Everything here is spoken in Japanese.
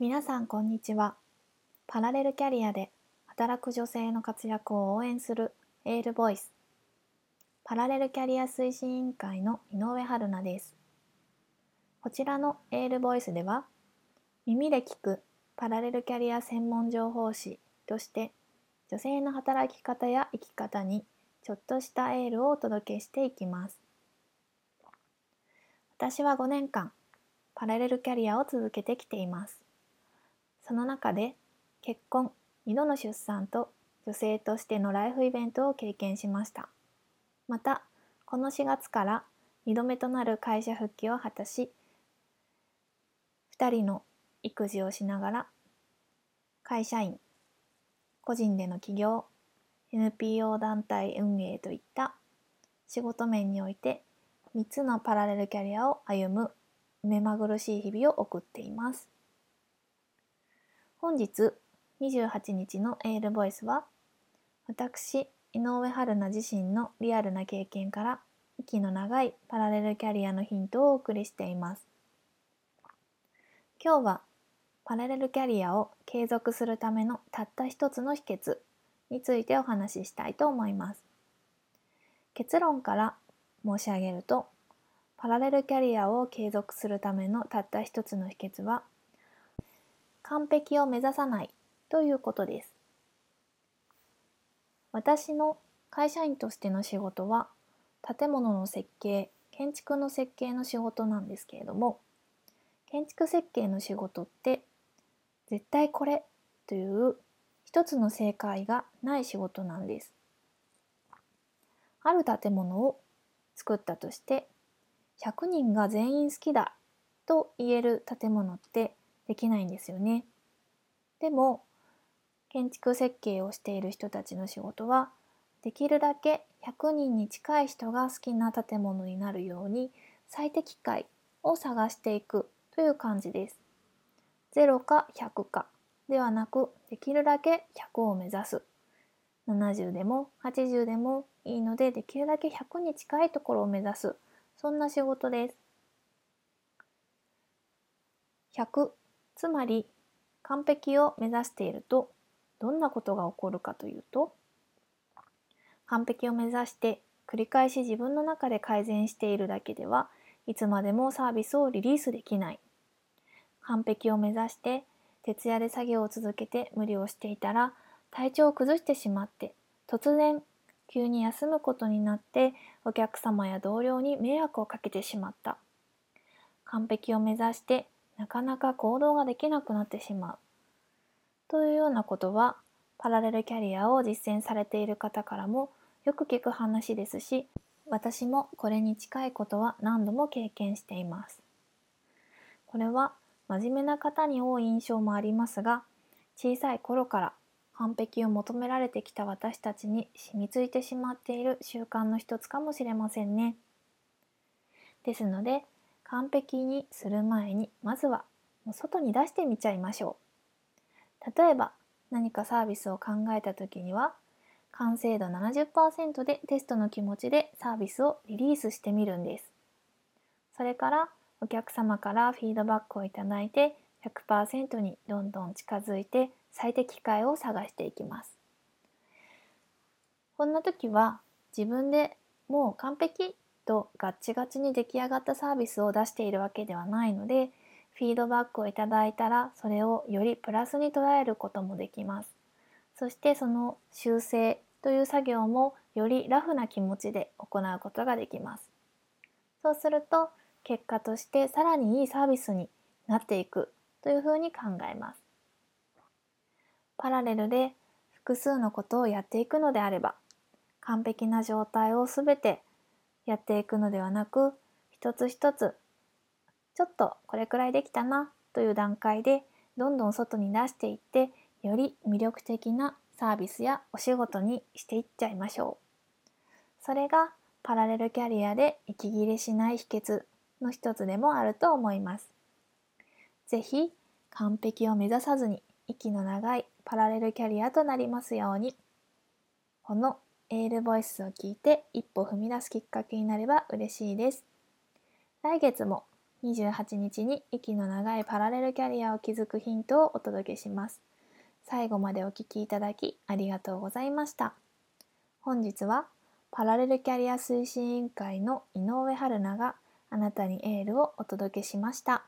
皆さんこんにちは。パラレルキャリアで働く女性の活躍を応援するエールボイス。パラレルキャリア推進委員会の井上春奈です。こちらのエールボイスでは、耳で聞くパラレルキャリア専門情報誌として女性の働き方や生き方にちょっとしたエールをお届けしていきます。私は5年間パラレルキャリアを続けてきています。その中で結婚、2度の出産と女性としてのライフイベントを経験しました。また、この4月から2度目となる会社復帰を果たし、2人の育児をしながら会社員、個人での起業、NPO 団体運営といった仕事面において3つのパラレルキャリアを歩む目まぐるしい日々を送っています。本日28日のエールボイスは私井上春菜自身のリアルな経験から息の長いパラレルキャリアのヒントをお送りしています。今日はパラレルキャリアを継続するためのたった一つの秘訣についてお話ししたいと思います。結論から申し上げるとパラレルキャリアを継続するためのたった一つの秘訣は完璧を目指さないということです。私の会社員としての仕事は建物の設計、建築の設計の仕事なんですけれども建築設計の仕事って絶対これという一つの正解がない仕事なんです。ある建物を作ったとして100人が全員好きだと言える建物ってできないんですよね。でも建築設計をしている人たちの仕事はできるだけ100人に近い人が好きな建物になるように最適解を探していくという感じです。0か100かではなくできるだけ100を目指す。70でも80でもいいのでできるだけ100に近いところを目指すそんな仕事です。100つまり完璧を目指しているとどんなことが起こるかというと完璧を目指して繰り返し自分の中で改善しているだけではいつまでもサービスをリリースできない。完璧を目指して徹夜で作業を続けて無理をしていたら体調を崩してしまって突然急に休むことになってお客様や同僚に迷惑をかけてしまった。完璧を目指してなかなか行動ができなくなってしまうというようなことはパラレルキャリアを実践されている方からもよく聞く話ですし私もこれに近いことは何度も経験していますこれは真面目な方に多い印象もありますが小さい頃から完璧を求められてきた私たちに染みついてしまっている習慣の一つかもしれませんね。ですので完璧にする前にまずはもう外に出してみちゃいましょう。例えば何かサービスを考えた時には完成度70%でテストの気持ちでサービスをリリースしてみるんです。それからお客様からフィードバックをいただいて100%にどんどん近づいて最適解を探していきます。こんな時は自分でもう完璧とガッチガチに出来上がったサービスを出しているわけではないのでフィードバックをいただいたらそれをよりプラスに捉えることもできます。そしてその修正という作業もよりラフな気持ちで行うことができます。そうすると結果としてさらにいいサービスになっていくというふうに考えます。パラレルで複数のことをやっていくのであれば完璧な状態をすべてやっていくのではなく一つ一つちょっとこれくらいできたなという段階でどんどん外に出していってより魅力的なサービスやお仕事にしていっちゃいましょう。それがパラレルキャリアで息切れしない秘訣の一つでもあると思います。ぜひ完璧を目指さずに息の長いパラレルキャリアとなりますように。このエールボイスを聞いて一歩踏み出すきっかけになれば嬉しいです。来月も28日に息の長いパラレルキャリアを築くヒントをお届けします。最後までお聴きいただきありがとうございました。本日はパラレルキャリア推進委員会の井上春菜があなたにエールをお届けしました。